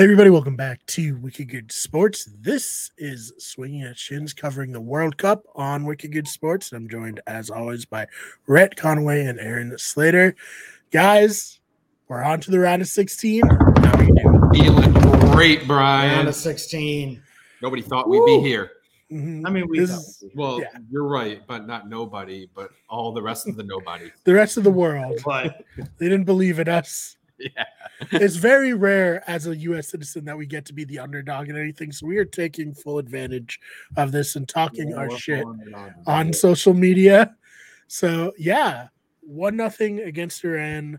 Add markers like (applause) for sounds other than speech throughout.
Hey everybody, welcome back to Wicked Good Sports. This is Swinging at Shins covering the World Cup on Wicked Good Sports. I'm joined as always by Rhett Conway and Aaron Slater. Guys, we're on to the round of 16. How are you doing? Feeling great, Round Brian. of 16. Nobody thought we'd be here. Mhm. I mean, we This Well, Yeah. you're right, but not nobody, but all the rest of the nobody. (laughs) the rest of the world. but They didn't believe in us. (laughs) Yeah. It's very rare as a US citizen that we get to be the underdog and anything. So we are taking full advantage of this and talking Yeah, our shit on- on social media. So yeah, one nothing against Iran.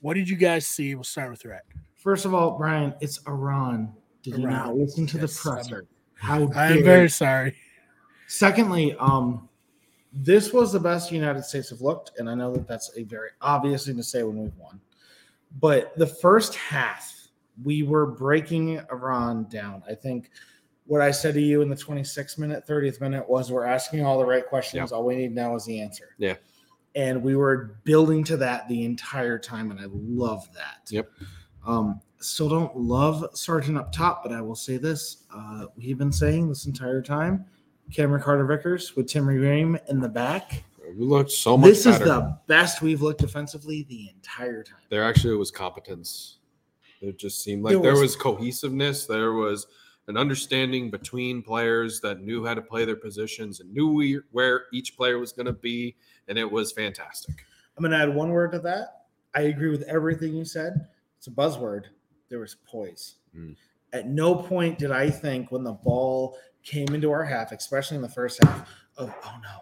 What did you guys see? We'll start with Rhett. First of all, Brian, it's Iran. Did you not listen to Yes, the presser? How I am dare very sorry. Secondly, um, this was the best United States have looked, and I know that that's a very obvious thing to say when we've won. But the first half, we were breaking Iran down. I think what I said to you in the 26th minute, 30th minute was we're asking all the right questions. All we need now is the answer. Yeah. And we were building to that the entire time, and I love that. Yep. Um, still don't love Sargent up top, but I will say this: uh, we've been saying this entire time. Cameron Carter Vickers with Tim Ream in the back. We looked so much This better. is the best we've looked defensively the entire time. there actually was competence. It just seemed like There there was, was- cohesiveness. There was an understanding between players that knew how to play their positions and knew we, where each player was going to be, and it was fantastic. I'm going to add one word to that. I agree with everything you said. It's a buzzword. There was poise. Mm. At no point did I think when the ball came into our half, especially in the first half, of oh no.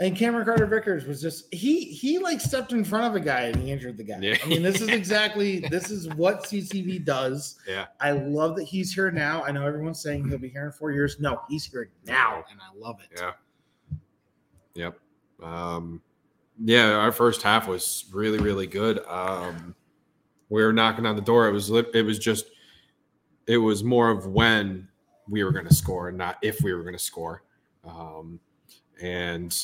And Cameron Carter Vickers was just he he like stepped in front of a guy and he injured the guy. Yeah. I mean, this is exactly this is what CCV does. Yeah. I love that he's here now. I know everyone's saying he'll be here in four years. No, he's here now, and I love it. Yeah. Yep. Um, yeah, our first half was really, really good. Um, we were knocking on the door. It was it was just it was more of when we were going to score and not if we were going to score. Um, and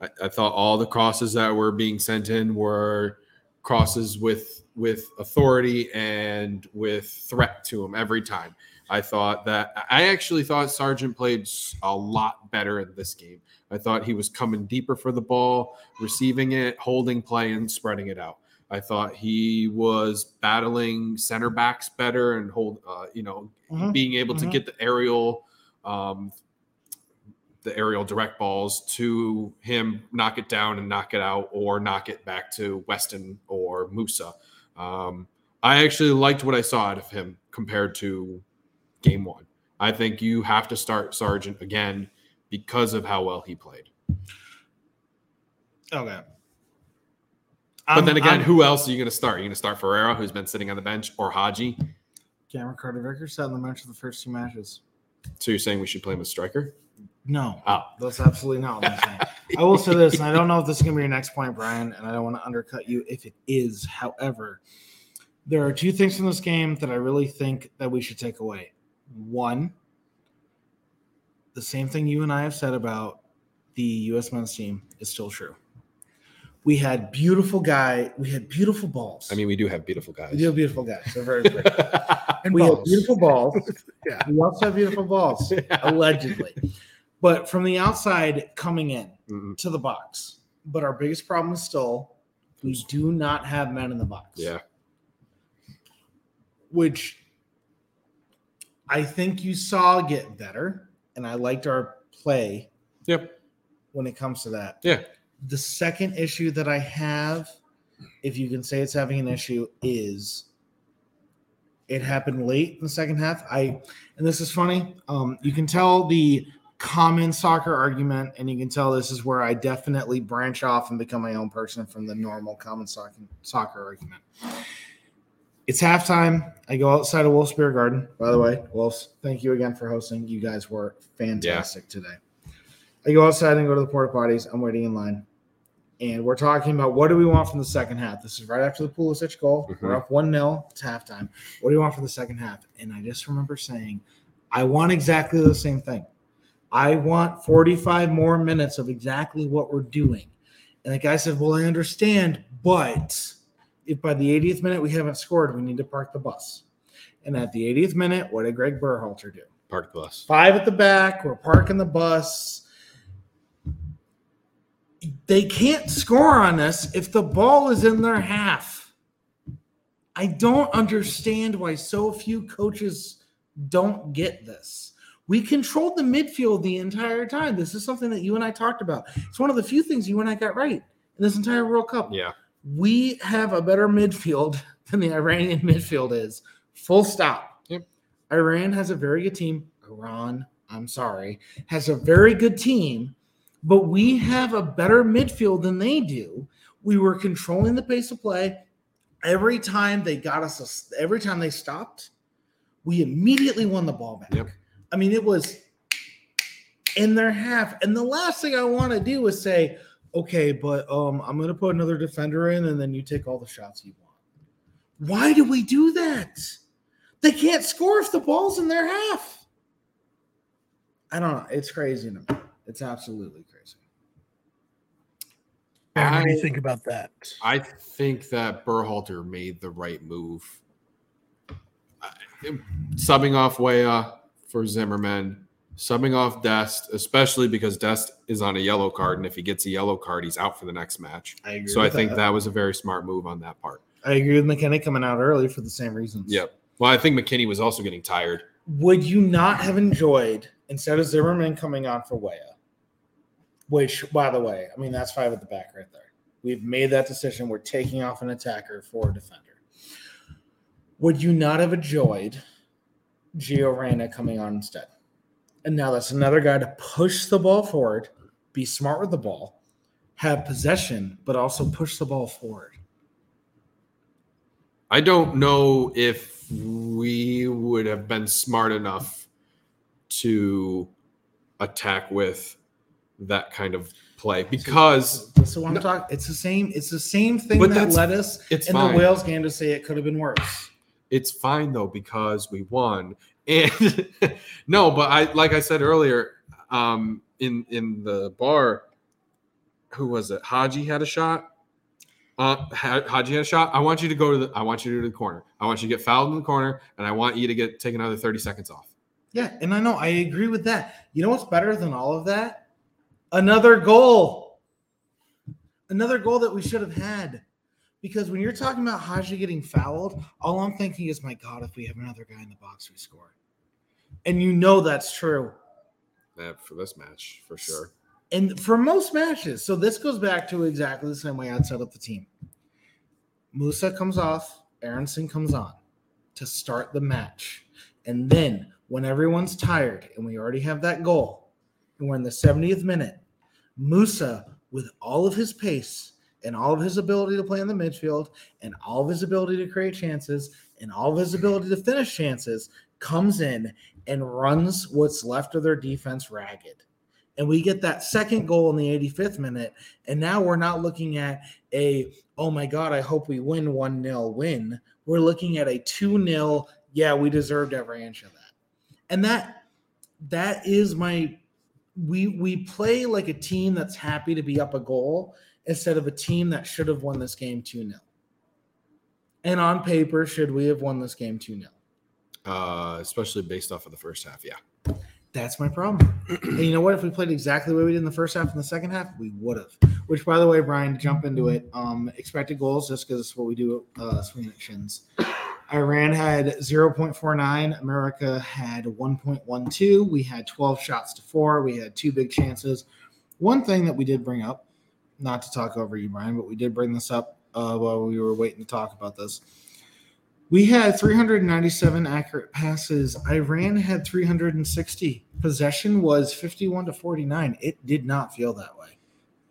I, I thought all the crosses that were being sent in were crosses with with authority and with threat to them every time. I thought that I actually thought Sargent played a lot better in this game. I thought he was coming deeper for the ball, receiving it, holding play, and spreading it out. I thought he was battling center backs better and hold, uh, you know, Mhm. being able to Mhm. get the aerial, um, the aerial direct balls to him, knock it down and knock it out, or knock it back to Weston or Musa. Um, I actually liked what I saw out of him compared to game one. I think you have to start Sargent again because of how well he played. Okay. But then again, who else are you going to start? You're going to start Ferreira, who's been sitting on the bench, or Haji. Cameron Carter Vickers sat on the bench for the first two matches. So you're saying we should play him as striker? No, Oh, that's absolutely not what I'm saying. I will say this, and I don't know if this is going to be your next point, Brian, and I don't want to undercut you if it is. However, there are two things from this game that I really think that we should take away. One, the same thing you and I have said about the U.S. men's team is still true. We had beautiful guy. We had beautiful balls. I mean, we do have beautiful guys. we do have beautiful guys. They're very pretty. (laughs) And we have beautiful balls. (laughs) Yeah. We also have beautiful balls, (laughs) allegedly. But from the outside coming in Mhm. to the box. But our biggest problem is still we do not have men in the box. Yeah. Which I think you saw get better. And I liked our play Yep. when it comes to that. Yeah. The second issue that I have, if you can say it's having an issue, is it happened late in the second half. I and this is funny. Um, you can tell the common soccer argument, and you can tell this is where I definitely branch off and become my own person from the normal common soccer soccer argument. It's halftime. I go outside of Wolf's Beer Garden. By the way, Wolf's, thank you again for hosting. You guys were fantastic today. I go outside and go to the porta potties. I'm waiting in line. And we're talking about what do we want from the second half? This is right after the Pulisic goal. Mm-hmm. We're up 1 0. It's halftime. What do you want for the second half? And I just remember saying, I want exactly the same thing. I want 45 more minutes of exactly what we're doing. And the guy said, Well, I understand, but if by the 80th minute we haven't scored, we need to park the bus. And at the 80th minute, what did Greg Berhalter do? Park the bus. Five at the back. We're parking the bus. They can't score on us if the ball is in their half. I don't understand why so few coaches don't get this. We controlled the midfield the entire time. This is something that you and I talked about. It's one of the few things you and I got right in this entire World Cup. Yeah. We have a better midfield (laughs) than the Iranian midfield is. Full stop. Yep. Iran has a very good team. Iran, I'm sorry, has a very good team, but we have a better midfield than they do. We were controlling the pace of play. Every time they got us, every time they stopped, we immediately won the ball back. Yep. I mean, it was in their half. And the last thing I want to do is say, okay, but um, I'm going to put another defender in, and then you take all the shots you want. Why do we do that? They can't score if the ball's in their half. I don't know. It's crazy to me. It's absolutely crazy. Aaron, what do you think about that? I think that Berhalter made the right move. I- Subbing off Weah for Zimmerman, subbing off Dest, especially because Dest is on a yellow card, and if he gets a yellow card, he's out for the next match. I agree. So I think that was a very smart move on that part. I agree with McKennie coming out early for the same reasons. Yep. Well, I think McKennie was also getting tired. Would you not have enjoyed instead of Zimmerman coming on for Weah? Which, by the way, I mean that's five at the back right there. We've made that decision. We're taking off an attacker for a defender. Would you not have enjoyed Gio Reyna coming on instead? And now that's another guy to push the ball forward, be smart with the ball, have possession, but also push the ball forward. I don't know if we would have been smart enough to attack with that kind of play because what I'm No. talking. It's the same. It's the same thing that led us in fine. the Wales game to say it could have been worse. It's fine though because we won (laughs) and no but i like i said earlier um in in the bar who was it haji had a shot uh Ha- haji had a shot i want you to go to the i want you to do the corner i want you to get fouled in the corner and i want you to get take another 30 seconds off Yeah, and I know I agree with that. You know what's better than all of that? Another goal. Another goal that we should have had. Because when you're talking about Haji getting fouled, all I'm thinking is, my God, if we have another guy in the box, we score. And you know that's true. uh, for this match for sure And for most matches, so this goes back to exactly the same way I'd set up the team. Musa comes off, Aaronson comes on to start the match. And then when everyone's tired and we already have that goal, and we're in the 70th minute, Musa, with all of his pace and all of his ability to play in the midfield and all of his ability to create chances and all of his ability to finish chances, comes in and runs what's left of their defense ragged. And we get that second goal in the 85th minute and now we're not looking at a oh my god i hope we win 1-0 win. We're looking at a 2-0 yeah we deserved every inch of that. And that that is my we we play like a team that's happy to be up a goal instead of a team that should have won this game 2-0 and on paper should we have won this game 2-0 uh especially based off of the first half yeah That's my problem. (clears throat) and you know what? If we played exactly the way we did in the first half and the second half, we would have. Which, by the way, Brian, to jump into it, um, expected goals, just because it's what we do at uh, Swing Shins. Iran had 0.49. America had 1.12. We had 12 shots to four. We had two big chances. One thing that we did bring up, not to talk over you, Brian, but we did bring this up uh, while we were waiting to talk about this. We had 397 accurate passes. Iran had 360. Possession was 51 to 49. It did not feel that way.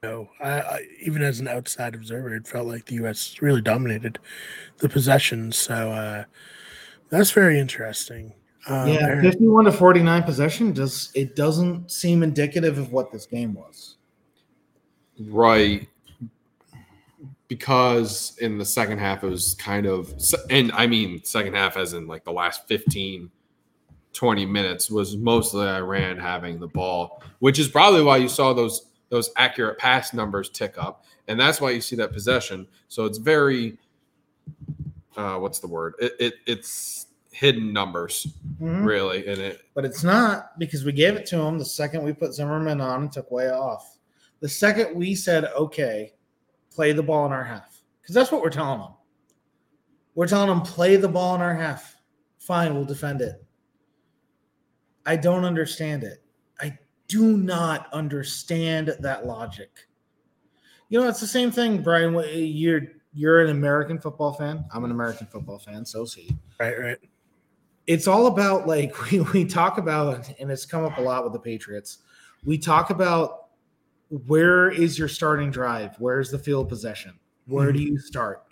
No, I, I, even as an outside observer, it felt like the U.S. really dominated the possession. So uh, that's very interesting. Um, yeah, 51 to 49 possession does it doesn't seem indicative of what this game was. Right. Because in the second half, it was kind of, and I mean, second half, as in like the last 15, 20 minutes, was mostly Iran having the ball, which is probably why you saw those those accurate pass numbers tick up. And that's why you see that possession. So it's very, uh, what's the word? It, it It's hidden numbers, Mhm. really, in it But it's not because we gave it to him the second we put Zimmerman on and took Weah off. The second we said, okay, play the ball in our half. Because that's what we're telling them. We're telling them, play the ball in our half. Fine, we'll defend it. I don't understand it. I do not understand that logic. You know, it's the same thing, Brian. You're you're an American football fan. I'm an American football fan, so is he Right, right. it's all about like (laughs) we, we talk about and it's come up a lot with the patriots we talk about where is your starting drive? Where's the field possession? Where do you start?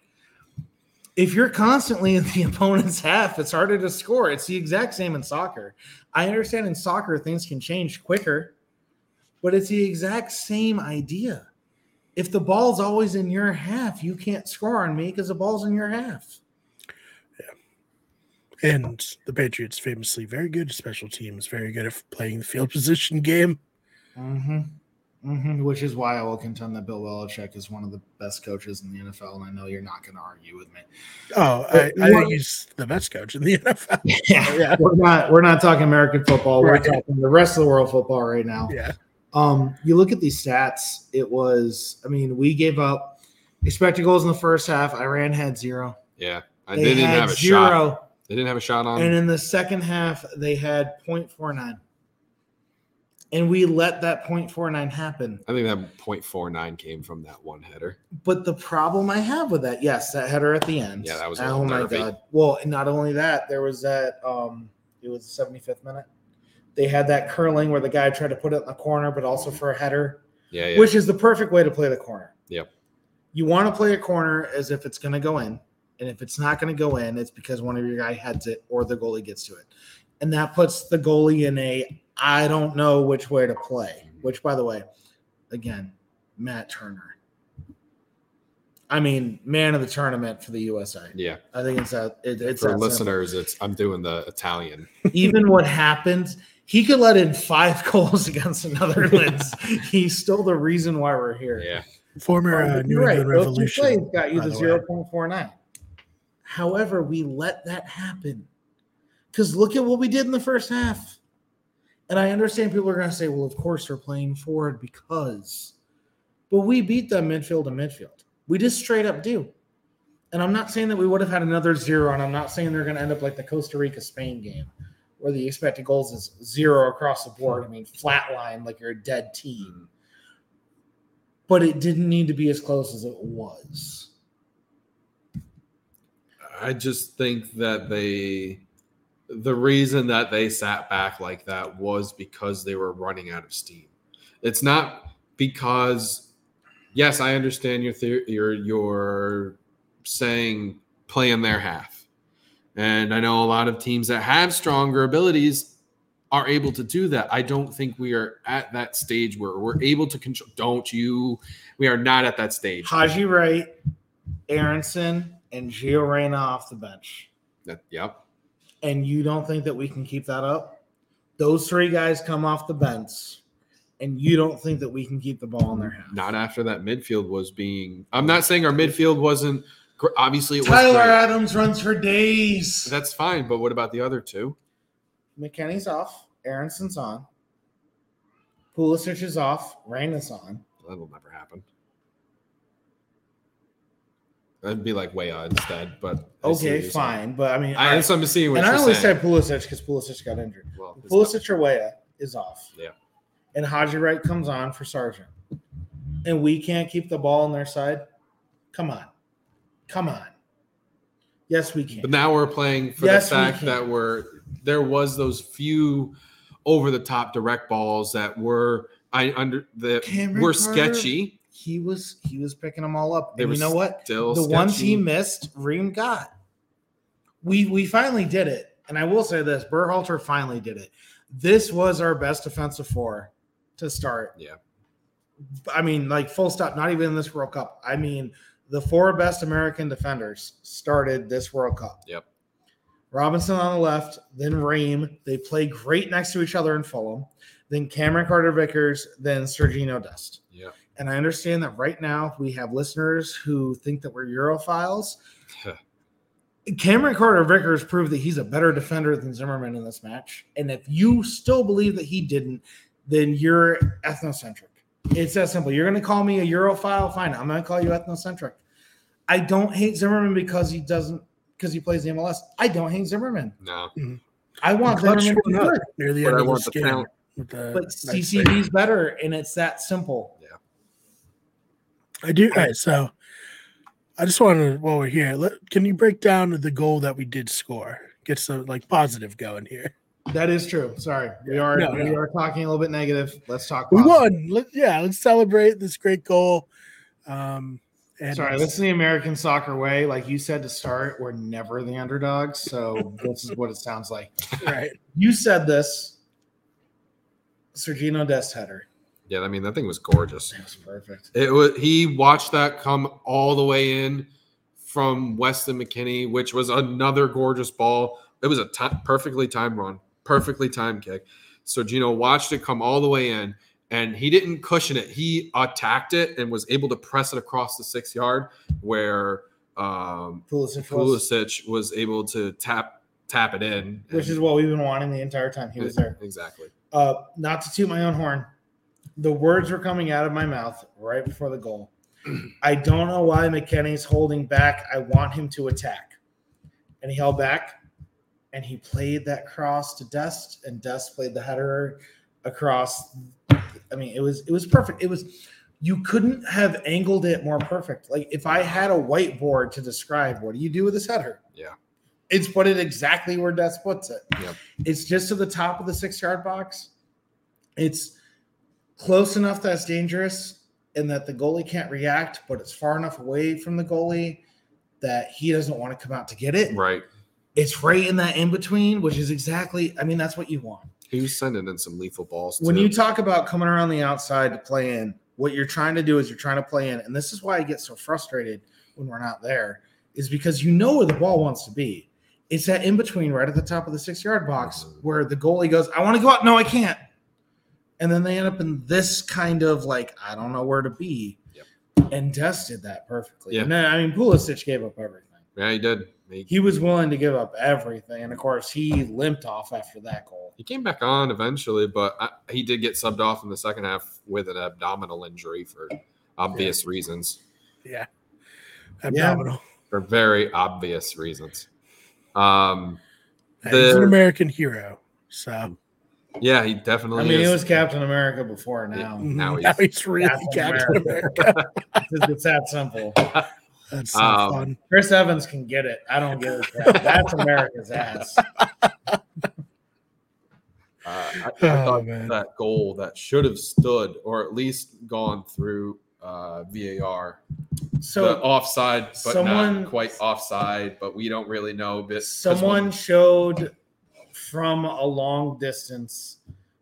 If you're constantly in the (laughs) opponent's half it's harder to score. It's the exact same in soccer. I understand in soccer things can change quicker but it's the exact same idea. If the ball's always in your half you can't score on me because the ball's in your half. Yeah. And the Patriots famously very good special teams, very good at playing the field (laughs) position game. Mm-hmm. Mm-hmm. Which is why I will contend that Bill Belichick is one of the best coaches in the NFL, and I know you're not going to argue with me. Oh, I, But I what- think he's the best coach in the NFL. (laughs) Yeah, Yeah. we're not we're not talking American football. We're Right. talking the rest of the world football right now. Yeah. Um, you look at these stats. It was, I mean, we gave up expected goals in the first half. Iran had zero. yeah, I They they didn't had have a shot. zero, They didn't have a shot on. and in the second half they had 0.49. and we let that 0.49 happen. I think that 0.49 came from that one header. But the problem I have with that, yes, that header at the end. Yeah, that was a oh my nervy. god. Well, and not only that, there was that um it was the 75th minute. They had that curling where the guy tried to put it in the corner, but also for a header, Yeah, yeah. which is the perfect way to play the corner. Yep. You want to play a corner as if it's going to go in, and if it's not going to go in, it's because one of your guy heads it or the goalie gets to it, and that puts the goalie in a I don't know which way to play. Which, by the way, again, Matt Turner. I mean, man of the tournament for the USA. yeah. I think it's a it, it's For that simple. listeners, it's I'm doing the Italian. (laughs) Even what happened, he could let in five (laughs) goals against the Netherlands. He's still the reason why we're here. Yeah. Former uh, New you're right. England Those two Revolution. plays got you the the zero point four nine. However, we let that happen because look at what we did in the first half. And I understand people are going to say, "Well, of course they're playing forward because," but we beat them midfield to midfield. We just straight up do. And I'm not saying that we would have had another zero, and I'm not saying they're going to end up like the Costa Rica Spain game, where the expected goals is zero across the board. I mean, flat line like you're a dead team. Mm-hmm. But it didn't need to be as close as it was. I just think that they the reason that they sat back like that was because they were running out of steam. It's not because yes, I understand your theory you're you're saying play in their half. And I know a lot of teams that have stronger abilities are able to do that. I don't think we are at that stage where we're able to control don't you we are not at that stage. Haji Wright, Aaronson, and Gio Reyna off the bench. That, yep. And you don't think that we can keep that up? Those three guys come off the bench, and you don't think that we can keep the ball in their hands? not after that midfield was being. I'm not saying our midfield wasn't. Obviously, it was. Tyler. Adams runs for days. That's fine, but what about the other two? McKennie's off. Aaronson's on. Pulisic is off. Reyna's on. That'll never happen. That'd be like way odd instead, but I see what Okay, fine. But I mean. I, I, what I'm seeing what and I only saying. said Pulisic because Pulisic got injured. well, Pulisic or Weah is off. Yeah. And Haji Wright comes on for Sargent. And we can't keep the ball on their side. Come on. Come on. Yes, we can. But now we're playing for Yes, the fact can. that we're there was those few over the top direct balls that were I under that Cameron were Carter, sketchy. He was he was picking them all up. They And you know what? The ones he missed, Ream got. We we finally did it. And I will say this, Berhalter finally did it. This was our best defensive four to start. Yeah. I mean, like full stop, not even in this World Cup. I mean, the four best American defenders started this World Cup. Yep. Robinson on the left, then Ream. They play great next to each other in Fulham. Then Cameron Carter Vickers, then Sergino Dest. Yeah. And I understand that right now we have listeners who think that we're Europhiles. Cameron Carter Vickers proved that he's a better defender than Zimmerman in this match. And if you still believe that he didn't, then you're ethnocentric. It's that simple. You're going to call me a Europhile? Fine. I'm going to call you ethnocentric. I don't hate Zimmerman because he doesn't, because he plays the MLS. I don't hate Zimmerman. No. I want Clutch Zimmerman to be showing good. near the But end I of the want the skin. talent. with the But nice CCV's better, and it's that simple. I do. All right, so I just wanted to, while we're here, let, can you break down the goal that we did score? Get some like positive going here. That is true. Sorry, we are No, we no. are talking a little bit negative. Let's talk. We won. Let, yeah, let's celebrate this great goal. Um, and Sorry, this is the American soccer way. Like you said to start, we're never the underdogs. So (laughs) this is what it sounds like. right. You said this. Sergino Dest header. Yeah, I mean that thing was gorgeous. That was perfect. It was he watched that come all the way in from Weston McKennie, which was another gorgeous ball. It was a perfectly timed run, perfectly timed kick. So Gino watched it come all the way in, and he didn't cushion it. He attacked it and was able to press it across the six yard, where um, Pulisic was, Pulisic was able to tap tap it in, which is what we've been wanting the entire time he was there. exactly. Uh, not to toot my own horn, the words were coming out of my mouth right before the goal. I don't know why McKennie's holding back. I want him to attack. And he held back and he played that cross to Dest, and Dest played the header across. I mean, it was it was perfect. It was you couldn't have angled it more perfect. Like if I had a whiteboard to describe what do you do with this header? Yeah. It's put it exactly where Dest puts it. Yep. It's just to the top of the six yard box. It's close enough that's dangerous and that the goalie can't react, but it's far enough away from the goalie that he doesn't want to come out to get it. Right. It's right in that in between, which is exactly, I mean, that's what you want. He was sending in some lethal balls. When too. you talk about coming around the outside to play in, what you're trying to do is you're trying to play in. And this is why I get so frustrated when we're not there, is because you know where the ball wants to be. It's that in between right at the top of the six yard box Mhm. where the goalie goes, I want to go out. No, I can't. And then they end up in this kind of like, I don't know where to be. Yep. And Dest did that perfectly. Yeah. And then, I mean, Pulisic gave up everything. yeah, he did. He, He was willing to give up everything. And of course, he limped off after that goal. He came back on eventually, but I, he did get subbed off in the second half with an abdominal injury for obvious reasons, Yeah. Abdominal. for very obvious reasons. Um, He's an American hero. So yeah, he definitely. I mean, is. he was Captain America before now. Now now he's- he's, really Captain Captain America. (laughs) It's, it's that simple. (laughs) That's so Um, fun. Chris Evans can get it. I don't get it. That's America's ass. (laughs) Uh, I, I Oh, thought man. that goal that should have stood or at least gone through uh, VAR. the So offside, but someone- not quite offside. But we don't really know. But 'cause someone showed from a long distance.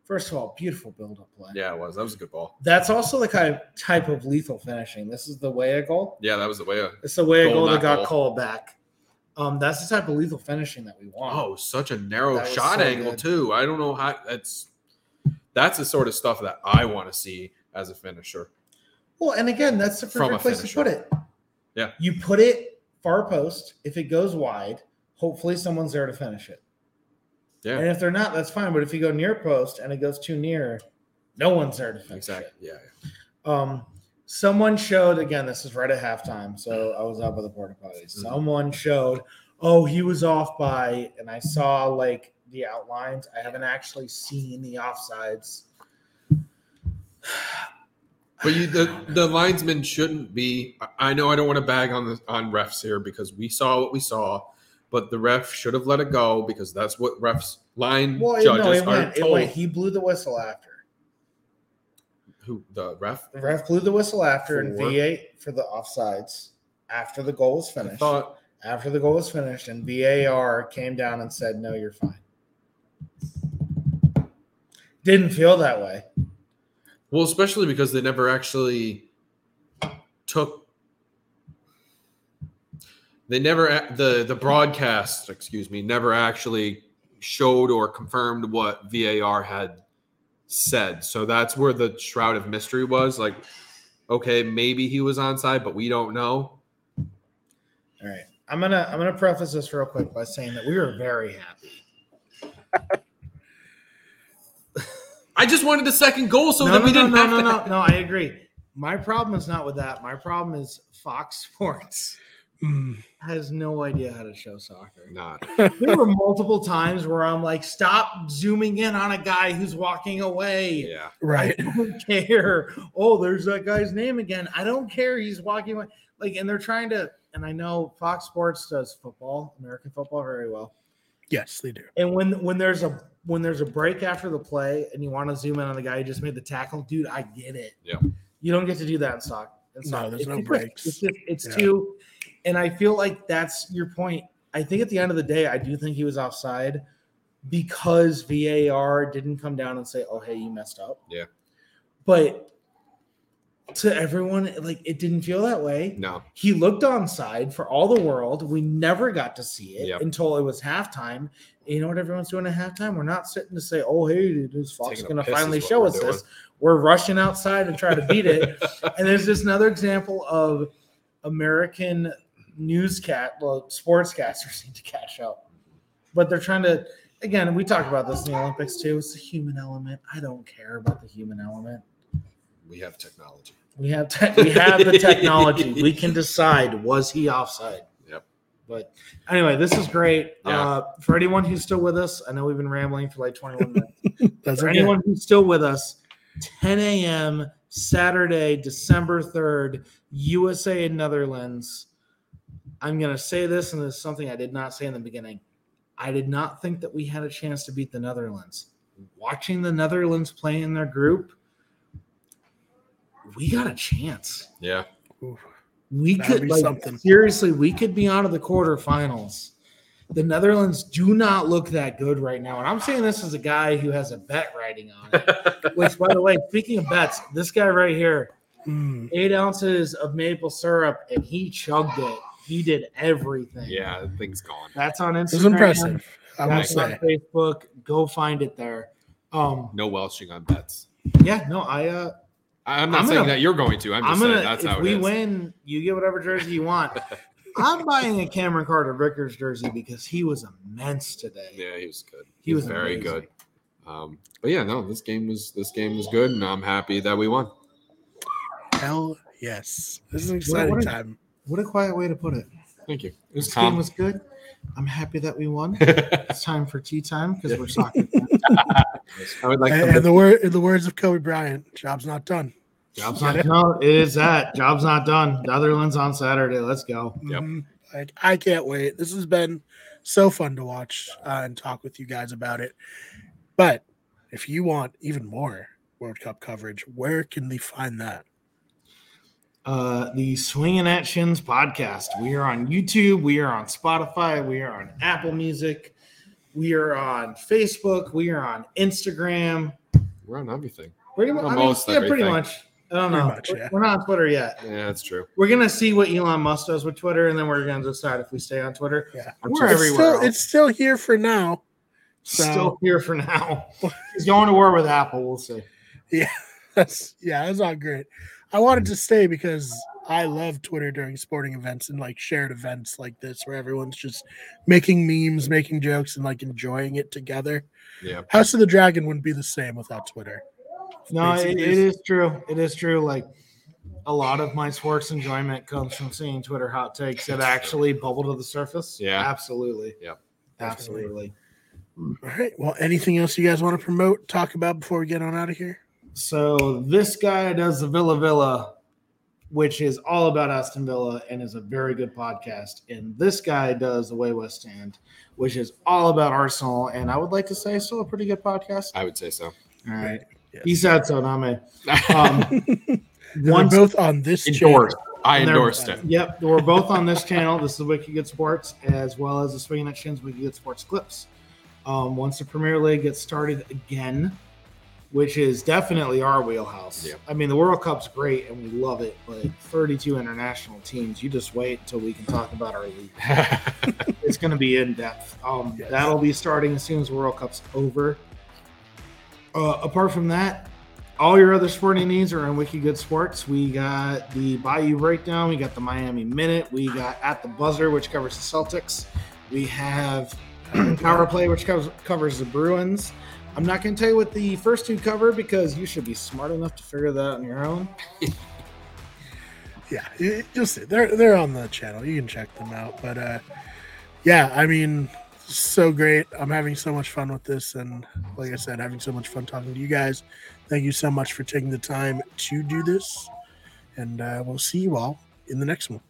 First of all, beautiful build-up play. yeah, it was. That was a good ball. That's also the kind of type of lethal finishing. This is the way a goal. Yeah, that was the way. Of, It's the way a Goal, goal that got goal. called back. Um, that's the type of lethal finishing that we want. oh, such a narrow That shot so angle good. too. I don't know how. That's that's the sort of stuff that I want to see as a finisher. Well, and again, that's the perfect place to put it. Yeah. You put it far post. If it goes wide, hopefully someone's there to finish it. Yeah. And if they're not, that's fine. But if you go near post and it goes too near, no one's there to finish Exactly. Yeah. Um, someone showed again. This is right at halftime, so I was out by the porta potties. Mhm. Someone showed, oh, he was off by, and I saw like the outlines. I haven't actually seen the offsides. But you, the the linesman shouldn't be. I know I don't want to bag on the on refs here because we saw what we saw, but the ref should have let it go because that's what refs line Well, judges no, it are it told. went. He blew the whistle after. Who the ref? The ref blew the whistle after and VAR for the offsides after the goal was I finished. thought after the goal was finished, and VAR came down and said, "No, you're fine." Didn't feel that way. well, especially because they never actually took. They never the the broadcast, excuse me, never actually showed or confirmed what VAR had said. So that's where the shroud of mystery was. Like, okay, maybe he was onside, but we don't know. All right. I'm gonna I'm gonna preface this real quick by saying that we were very happy. (laughs) I just wanted the second goal so no, that no, we didn't no, have no, to. no, no. I agree. My problem is not with that. My problem is Fox (laughs) Sports Mm. has no idea how to show soccer. Not. (laughs) There were multiple times where I'm like, stop zooming in on a guy who's walking away. Yeah. Right. I don't (laughs) care. Oh, there's that guy's name again. I don't care. He's walking away. Like, and they're trying to, and I know Fox Sports does football, American football very well. Yes, they do. And when when there's a when there's a break after the play and you want to zoom in on the guy who just made the tackle, dude, I get it. Yeah. You don't get to do that in soccer. In No, there's It's no just- breaks. It's just, it's Yeah. too, and I feel like that's your point. I think at the end of the day, I do think he was offside because VAR didn't come down and say, "Oh, hey, you messed up." Yeah. But to everyone, like it didn't feel that way. No. He looked onside for all the world. We never got to see it Yep. until it was halftime. You know what everyone's doing at halftime? We're not sitting to say, "Oh, hey, is Fox a going to finally show us doing. this?" We're rushing outside and try to beat it. (laughs) and there's just another example of American newscat, well, sportscasters (laughs) need to catch up, but they're trying to. Again, we talk about this in the Olympics too. It's the human element. I don't care about the human element. we have technology. We have te- we have the technology. we can (laughs) decide was he offside. Yep. But anyway, this is great. Yeah. Uh, for anyone who's still with us, I know we've been rambling for like 21 minutes. (laughs) That's for okay. anyone who's still with us, 10 a.m. Saturday, December 3rd, USA and Netherlands. I'm going to say this, and this is something I did not say in the beginning. I did not think that we had a chance to beat the Netherlands. Watching the Netherlands play in their group, we got a chance. Yeah. We That'd could like, something. seriously, we could be out of the quarterfinals. The Netherlands do not look that good right now. And I'm saying this as a guy who has a bet writing on it. (laughs) Which, by the way, speaking of bets, this guy right here, Mm. eight ounces of maple syrup, and he chugged it. He did everything. yeah. The thing's gone. That's on Instagram. It was impressive. I will That's on say. Facebook. Go find it there. Um, No welching on bets. yeah, no, I uh I'm not I'm saying gonna- that you're going to. I'm I'm just gonna saying that's if how it we is. win, you get whatever jersey you want. (laughs) I'm buying a Cameron Carter Vickers jersey because he was immense today. Yeah, he was good. He was very amazing. good. Um, but yeah, no, this game was this game was good, and I'm happy that we won. Hell yes. This is an exciting what a- time. What a quiet way to put it. Thank you. It was This game was good. I'm happy that we won. (laughs) It's time for tea time because we're soccer. (laughs) I would like and, to and the word, in the words of Kobe Bryant, job's not done. jobs no, on it is that. Job's not done. Netherlands on Saturday. Let's go. Yep. Mhm. Like, I can't wait. This has been so fun to watch uh, and talk with you guys about it. But if you want even more World Cup coverage, where can they find that? Uh, the Swinging at Shins podcast. We are on YouTube. We are on Spotify. We are on Apple Music. We are on Facebook. We are on Instagram. We're on everything. Pretty much. I mean, Almost yeah, pretty much. I don't know. much, We're- yeah. We're not on Twitter yet. Yeah, that's true. We're gonna see what Elon Musk does with Twitter, and then we're gonna decide if we stay on Twitter. Yeah. We're It's everywhere. still, it's still here for now. so- still here for now. (laughs) He's going to war with Apple. We'll see. Yeah, (laughs) that's yeah, that's not great. I wanted mm. to stay because I love Twitter during sporting events and like shared events like this where everyone's just making memes, making jokes, and like enjoying it together. Yeah. House of the Dragon wouldn't be the same without Twitter. No, it, it is true. It is true. Like a lot of my sports enjoyment comes from seeing Twitter hot takes that actually bubble to the surface. Yeah. absolutely. Yep. absolutely. All right. Well, anything else you guys want to promote, talk about before we get on out of here? So this guy does the Villa Villa, which is all about Aston Villa and is a very good podcast. And this guy does the Way West Stand, which is all about Arsenal. And I would like to say still a pretty good podcast. I would say so. All right. Yes. He said so, not me. Um, (laughs) They're both on this Endorsed. channel. I endorsed it. Yep, we're both on this channel. This is Wicked Good Sports, as well as the Swinging at Shins Wicked Good Sports clips. Um, once the Premier League gets started again, which is definitely our wheelhouse. Yep. I mean, the World Cup's great and we love it, but 32 international teams, you just wait until we can talk about our league. (laughs) It's going to be in depth. Um, Yes. That'll be starting as soon as the World Cup's over. Uh, apart from that, all your other sporting needs are on Wicked Good Sports. We got the Bayou Breakdown. We got the Miami Minute. We got At the Buzzer, which covers the Celtics. We have Power Play, which covers, covers the Bruins. I'm not going to tell you what the first two cover because you should be smart enough to figure that out on your own. (laughs) yeah, you'll see. They're they're on the channel. You can check them out. But uh, yeah, I mean, so great. I'm having so much fun with this, and like I said, having so much fun talking to you guys. Thank you so much for taking the time to do this, and uh, we'll see you all in the next one.